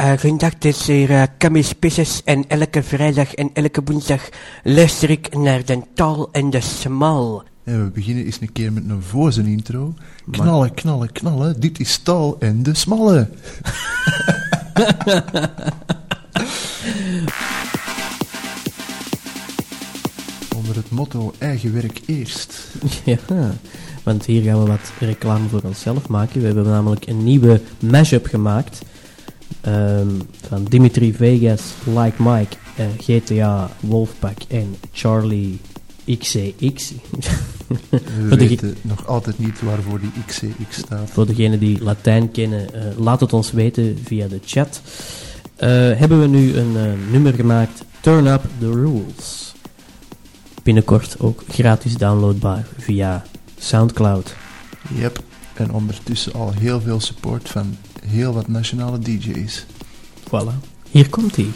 Uh, goedendag, het is hier uh, Pisses en elke vrijdag en elke woensdag luister ik naar de tal en de smal. En we beginnen eens een keer met een voze intro. Knallen, knallen, knallen, dit is tal en de smalle. Onder het motto eigen werk eerst. Ja, want hier gaan we wat reclame voor onszelf maken. We hebben namelijk een nieuwe mashup gemaakt Ehm, van Dimitri Vegas, Like Mike, uh, GTA, Wolfpack en Charlie XCX. We weten nog altijd niet waarvoor die XCX staat. Voor degenen die Latijn kennen, uh, laat het ons weten via de chat. Uh, hebben we nu een nummer gemaakt, Turn Up The Rules. Binnenkort ook gratis downloadbaar via Soundcloud. Yep, en ondertussen al heel veel support van heel wat nationale DJ's. Voilà, hier komt hij.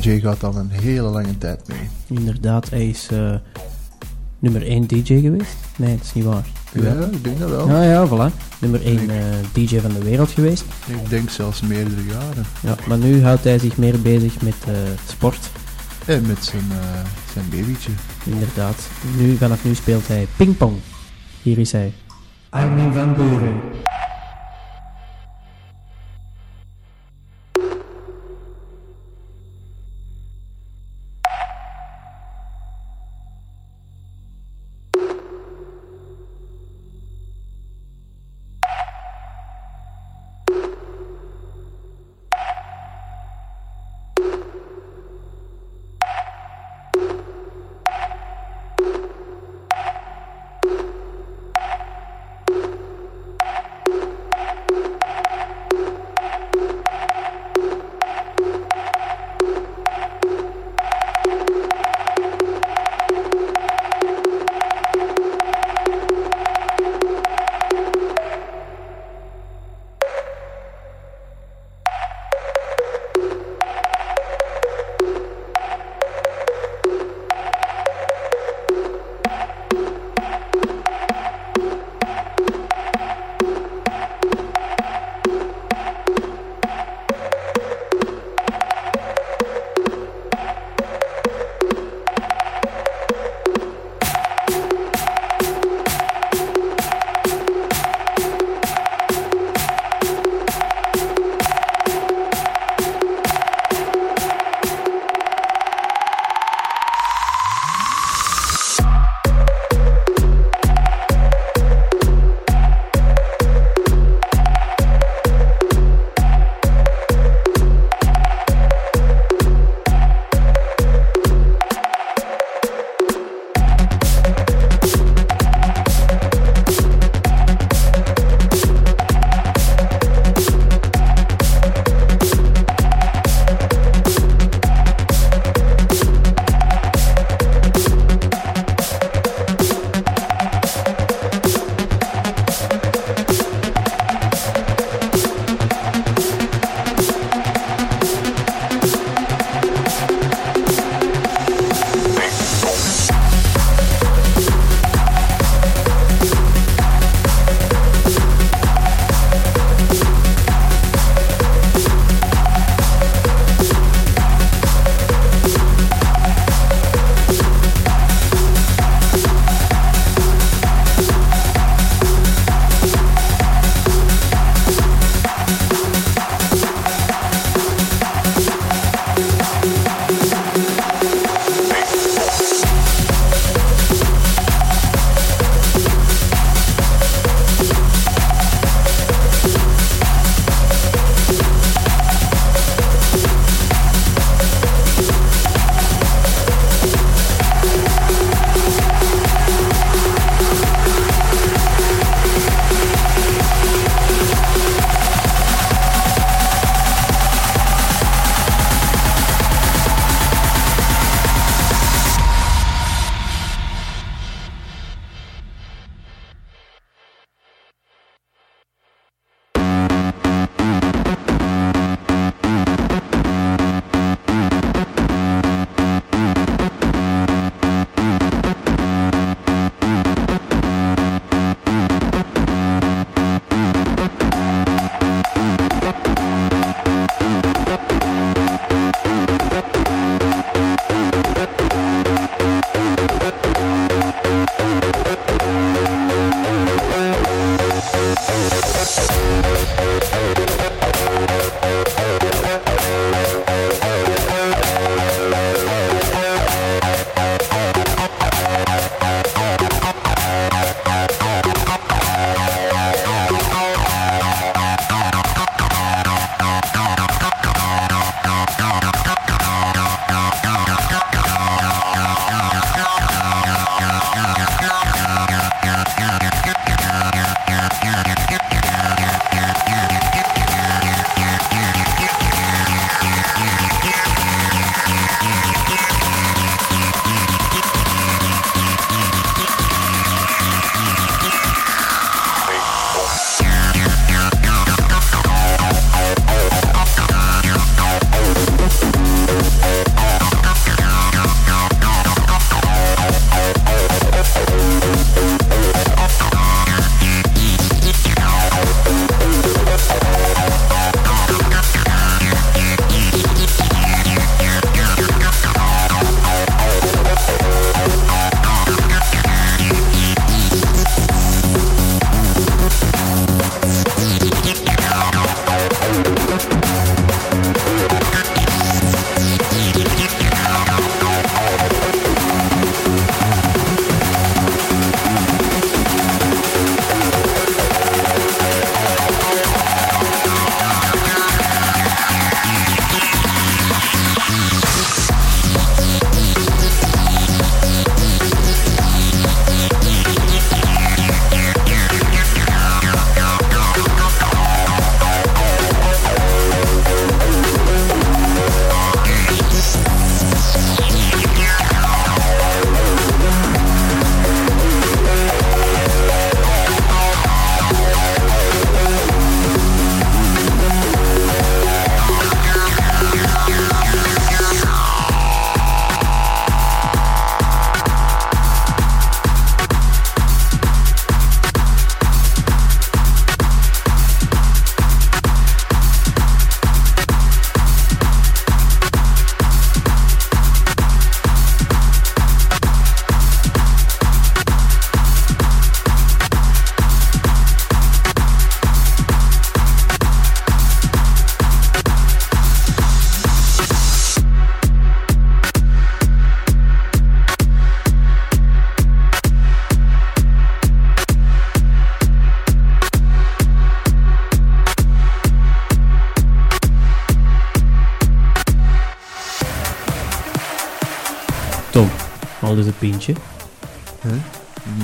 DJ gaat al een hele lange tijd mee. Inderdaad, hij is eh, nummer 1 DJ geweest. Nee, dat is niet waar. Ja, ik denk dat wel. Ja, ja, voilà. Nummer 1 DJ van de wereld geweest. Ik denk zelfs meerdere jaren. Ja, maar nu houdt hij zich meer bezig met eh, sport. En met zijn, eh, zijn babytje. Inderdaad. Nu, vanaf nu speelt hij pingpong. Hier is hij. Armin van Buren.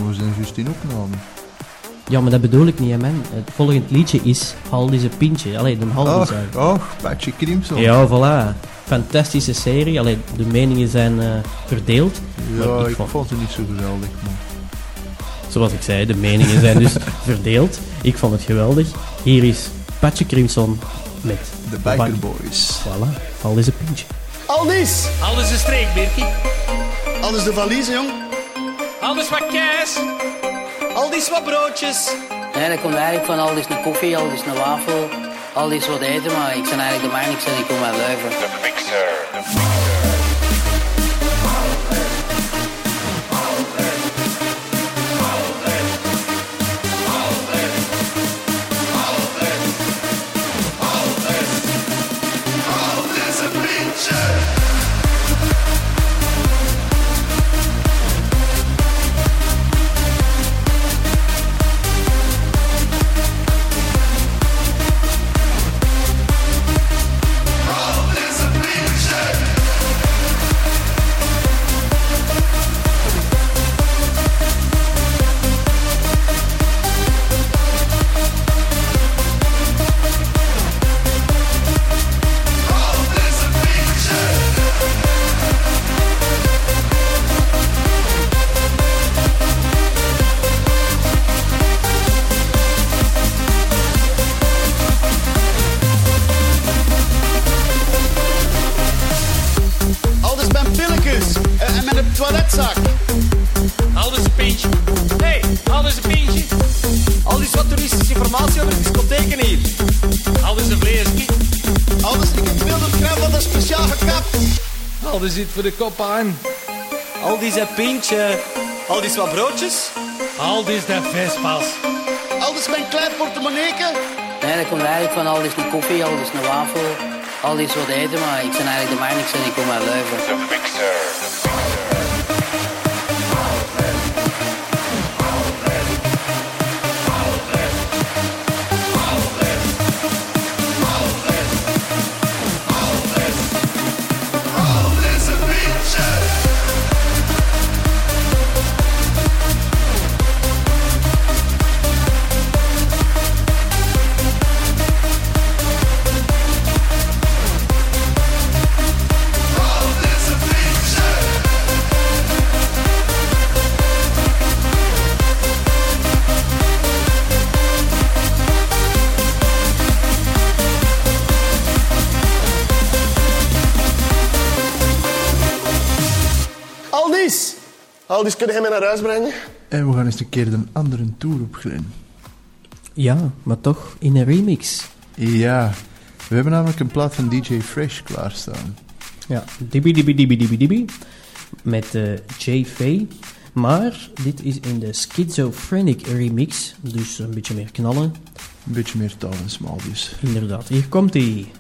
We zijn juist in opname. Ja, maar dat bedoel ik niet, hè, man. Het volgende liedje is Al is een pintje. Allee, de halve Och, zijn. och, Patje Crimson. Ja, voilà. Fantastische serie. Allee, de meningen zijn eh, verdeeld. Ja, ik ik vond- vond het niet zo geweldig, man. Zoals ik zei, de meningen zijn dus verdeeld. Ik vond het geweldig. Hier is Patje Crimson met De Bak- Biker Boys. Voilà, Al is een pintje. Aldis! Alles een streek, Birkie. Aldis de valise, jong. Alles wat kaas. Aldis wat broodjes. Nee, dat komt eigenlijk van al is een koffie, al is een wafel, al is wat eten, maar ik ben eigenlijk de man, ik ik kom uit Leuven. Aldis Alles zit voor de kop aan. Aldis een pintje. Aldis wat broodjes. Aldis de Vespas. Aldis mijn klein portemonneeke. Nee, dat komt eigenlijk van al is een koffie, al is een wafel, al is wat eten, maar ik ben eigenlijk de ik zeg ik kom uit Leuven. Aldis, kun je hem naar huis brengen? En we gaan eens een keer een andere tour op, Glen. Ja, maar toch in een remix. Ja, we hebben namelijk een plaat van DJ Fresh klaarstaan. Ja, dibi dibi dibi dibi dibi. Met eh J. Faye. Maar dit is in de Schizophrenic remix. Dus een beetje meer knallen. Een beetje meer taal en smal dus. Inderdaad, hier komt ie.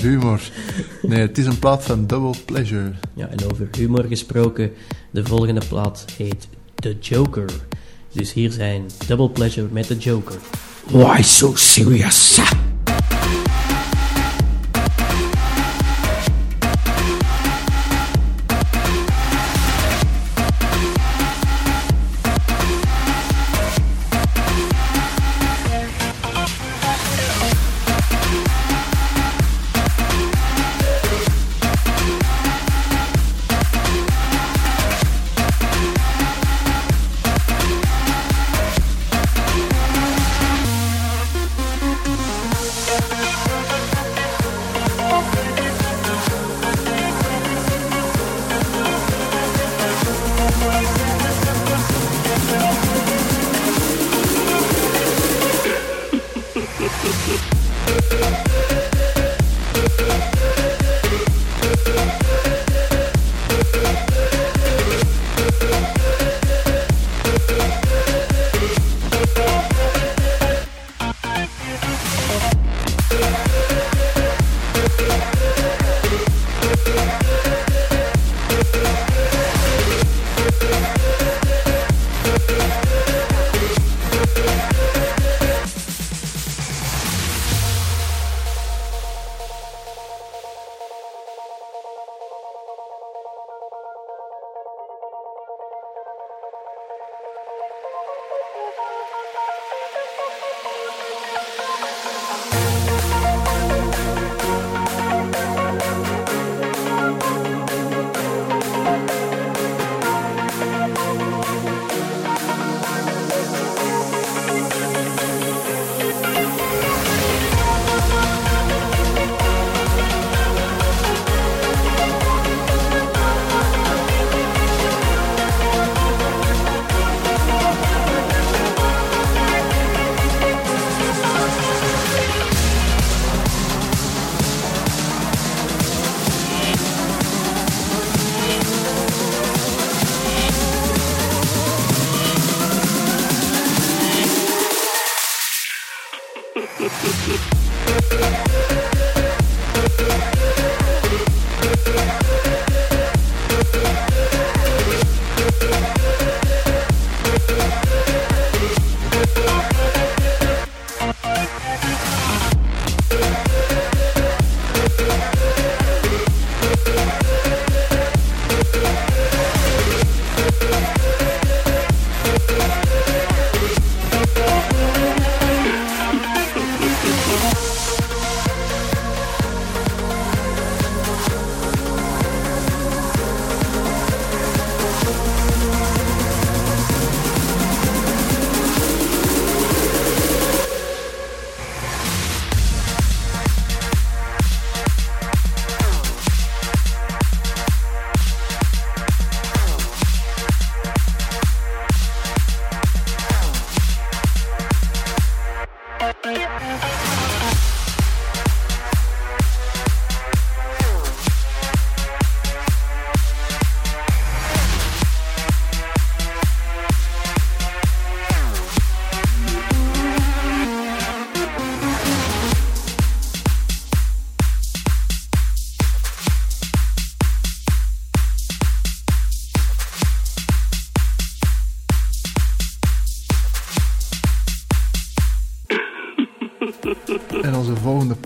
humor. Nee, het is een plaat van double pleasure. Ja, en over humor gesproken, de volgende plaat heet The Joker. Dus hier zijn Double Pleasure met The Joker. Why so serious?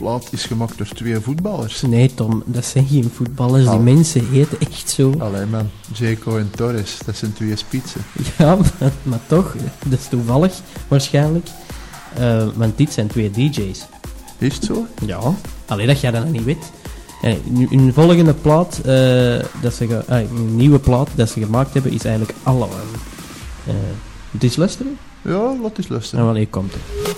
Plaat is gemaakt door twee voetballers. Nee, Tom, dat zijn geen voetballers. Die mensen heten echt zo. Allee man, Jaco en Torres, dat zijn twee spitsen. Ja, maar, maar toch, dat is toevallig waarschijnlijk. Eh, want dit zijn twee DJ's. Is het zo? Ja. Alleen dat jij dat nog niet weet. En nu, hun volgende plaat, eh, dat ze een nieuwe plaat dat ze gemaakt hebben, is eigenlijk allemaal. eh het is luisteren? Ja, laat eens En luisteren. wanneer komt het?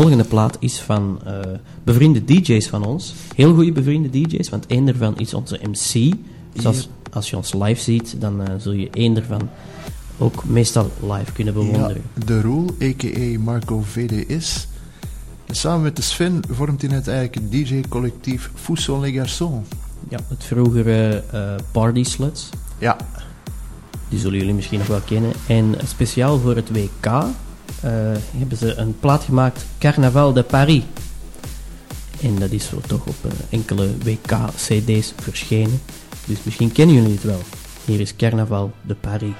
Volgende plaat is van eh, bevriende DJ's van ons. Heel goede bevriende DJ's, want één daarvan is onze MC. Dus als, als je ons live ziet, dan eh, zul je één daarvan ook meestal live kunnen Ja, bewonderen. de Roel, a.k.a. Marco VDS. En samen met de Sven vormt hij net eigenlijk het DJ-collectief Fouson les Garçons. Ja, het vroegere eh, Party Sluts. Ja, Die zullen jullie misschien nog wel kennen. En speciaal voor het WK hebben ze een plaat gemaakt, Carnaval de Paris. En dat is zo toch op eh, enkele WK-CD's verschenen. Dus misschien kennen jullie het wel. Hier is Carnaval de Paris.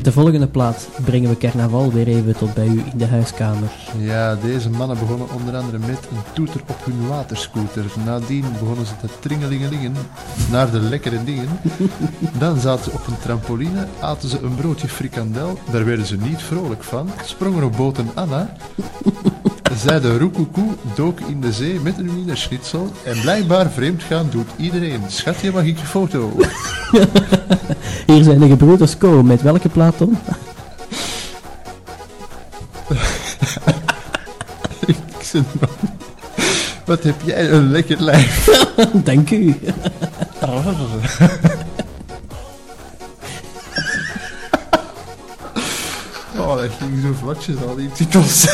Met de volgende plaat brengen we carnaval weer even tot bij u in de huiskamer. Ja, deze mannen begonnen onder andere met een toeter op hun waterscooter. Nadien begonnen ze te tringelingelingen naar de lekkere dingen. Dan zaten ze op een trampoline, aten ze een broodje frikandel. Daar werden ze niet vrolijk van. Sprongen op boten Anna. Zij de roekoekoe dook in de zee met een wienerschnitzel. En blijkbaar vreemd gaan doet iedereen. Schatje, mag ik je foto? Hier zijn de gebroeders Co. Met welke plaat dan? Ik nog, Wat heb jij een lekker lijf. Dank u. Oh, dat ging zo vlotjes al die titels.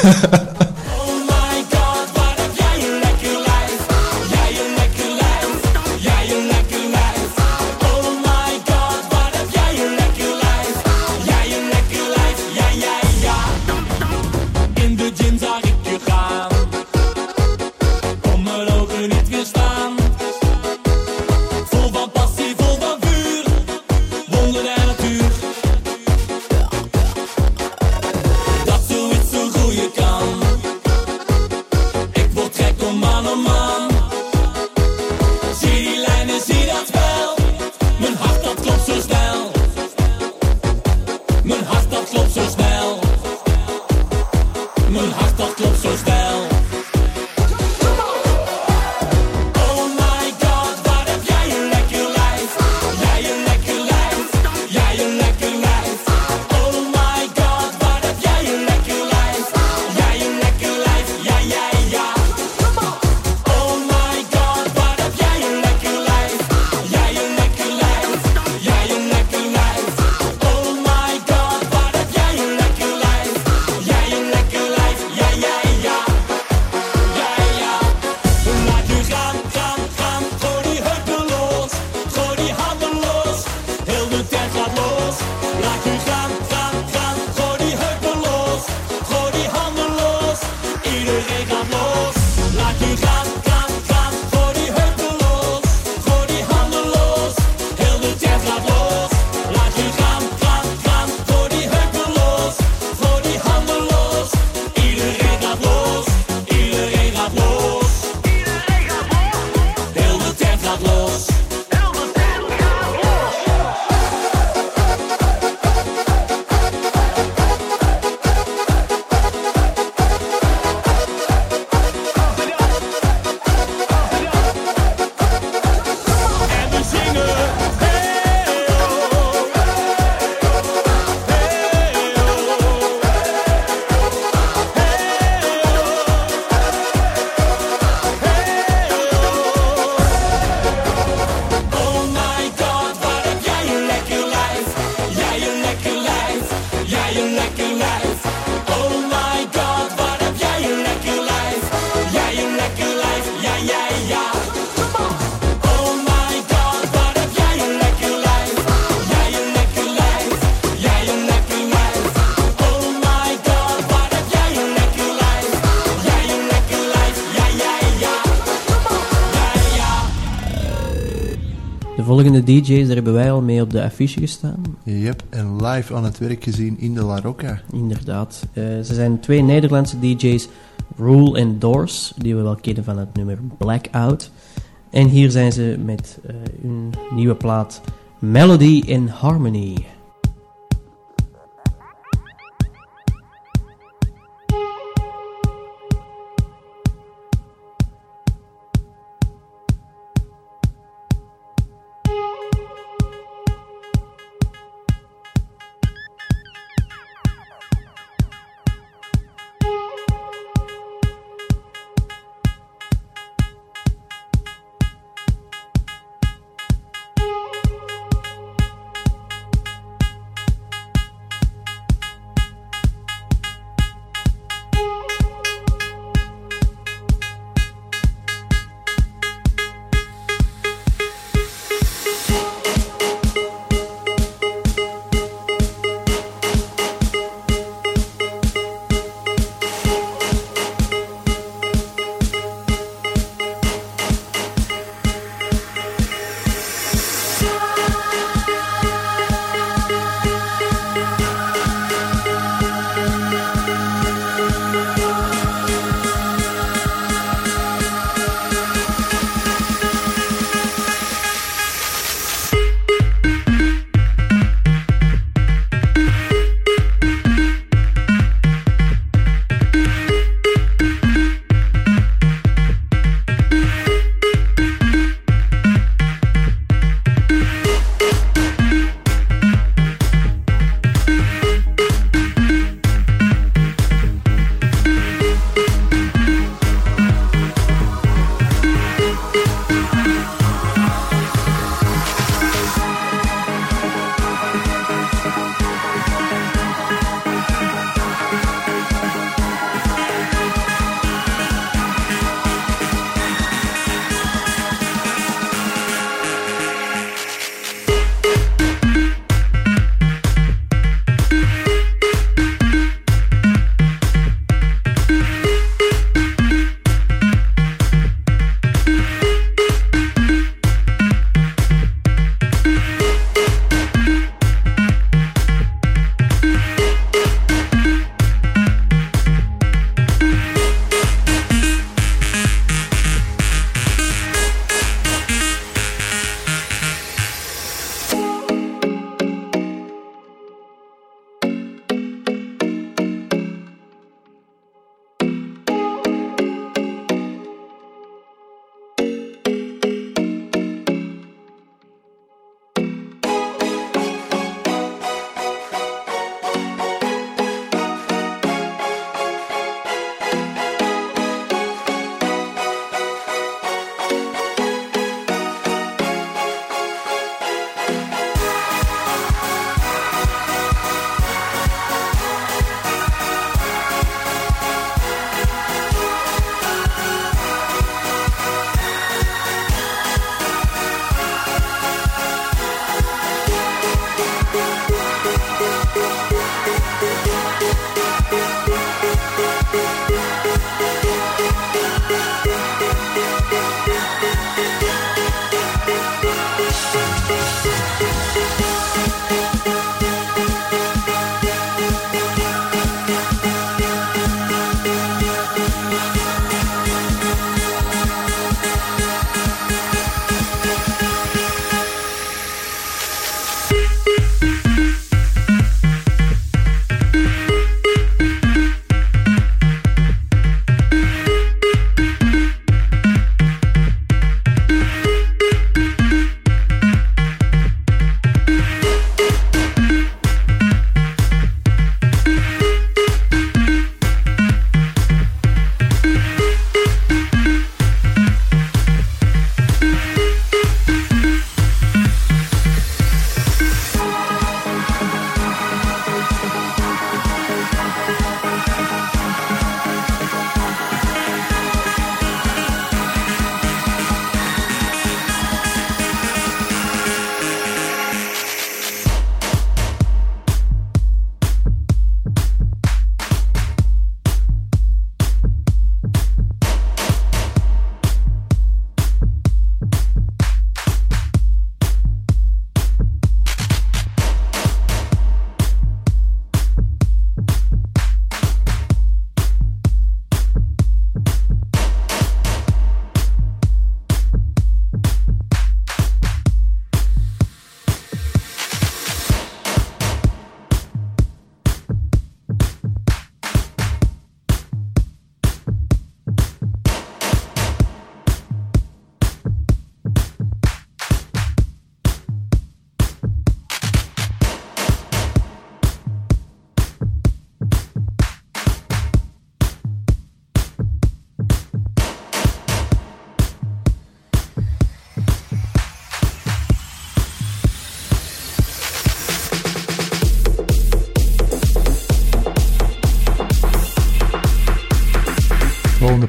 DJ's, daar hebben wij al mee op de affiche gestaan. Yep, en live aan het werk gezien in de La Rocca. Inderdaad. Eh, ze zijn twee Nederlandse DJ's, Rule en Doors, die we wel kennen van het nummer Blackout. En hier zijn ze met eh, hun nieuwe plaat Melody in Harmony.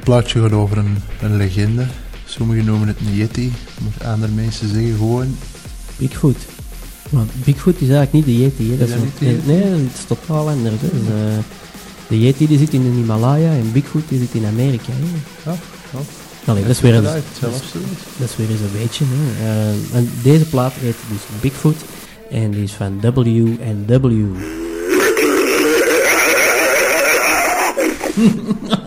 Plaatje gaat over een, een legende. Sommigen noemen het een yeti, maar andere mensen zeggen gewoon... Bigfoot. Want Bigfoot is eigenlijk niet de Yeti. Hè. Dat Is is dat een- niet de nee, dat is totaal anders. Hè. Dus, de Yeti die zit in de Himalaya en Bigfoot die zit in Amerika. Hè. Ja, ja. Allee, dat is weer een, dat is weer eens een beetje. Hè. Eh, en deze plaat heet dus Bigfoot en die is van W&W.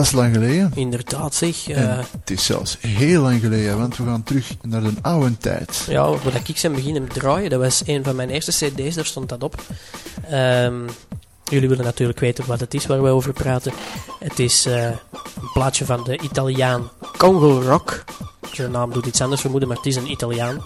Dat is lang geleden. inderdaad zeg. eh, het is zelfs heel lang geleden, want we gaan terug naar de oude tijd. Ja, waar ik zijn beginnen draaien, dat was een van mijn eerste cd's, daar stond dat op. Ehm, jullie willen natuurlijk weten wat het is waar we over praten. Het is eh, een plaatje van de Italiaan Congo Rock. Zijn naam doet iets anders vermoeden, maar het is een Italiaan.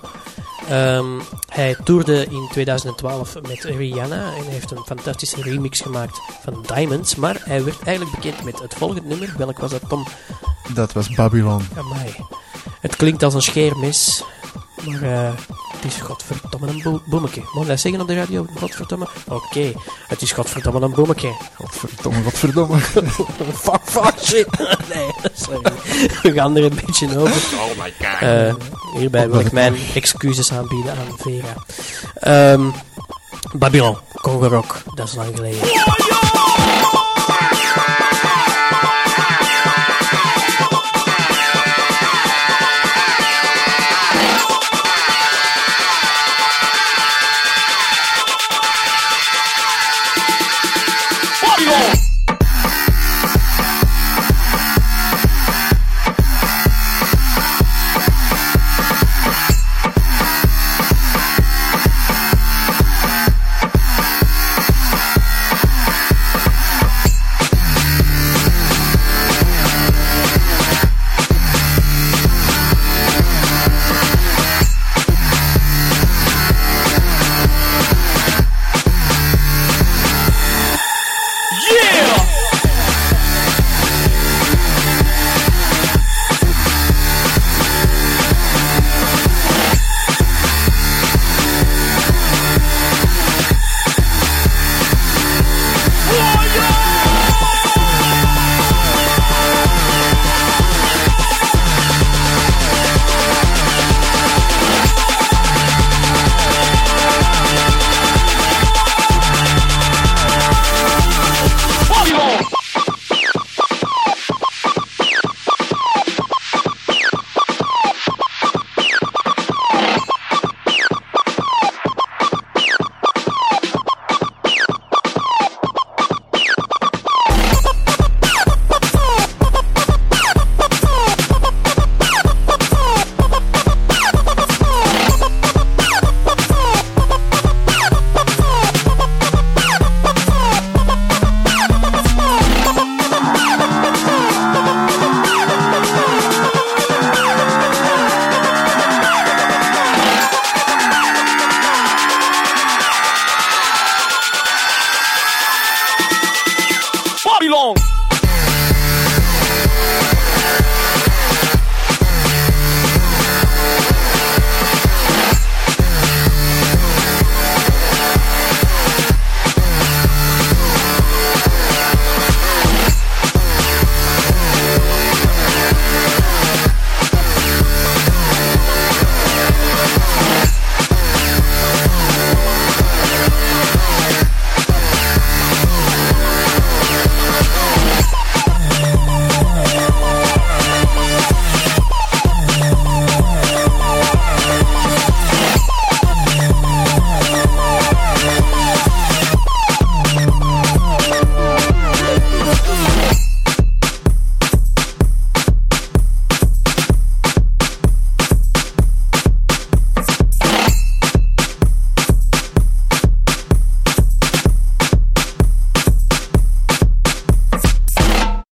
Ehm, hij toerde in 2012 met Rihanna en heeft een fantastische remix gemaakt van Diamonds. Maar hij werd eigenlijk bekend met het volgende nummer. Welk was dat, Tom? Dat was Babylon. Amai. Het klinkt als een scheermes, maar eh, het is godverdomme een bo boemetje. Mag dat zeggen op de radio? Godverdomme? Oké, het is godverdomme een boemetje. Godverdomme, godverdomme. fuck, fuck, shit. nee, sorry. We gaan er een beetje over. Oh my god. hierbij wil ik mijn excuses aanbieden aan Vera. Ehm Babylon, Congo Rock, dat is lang geleden.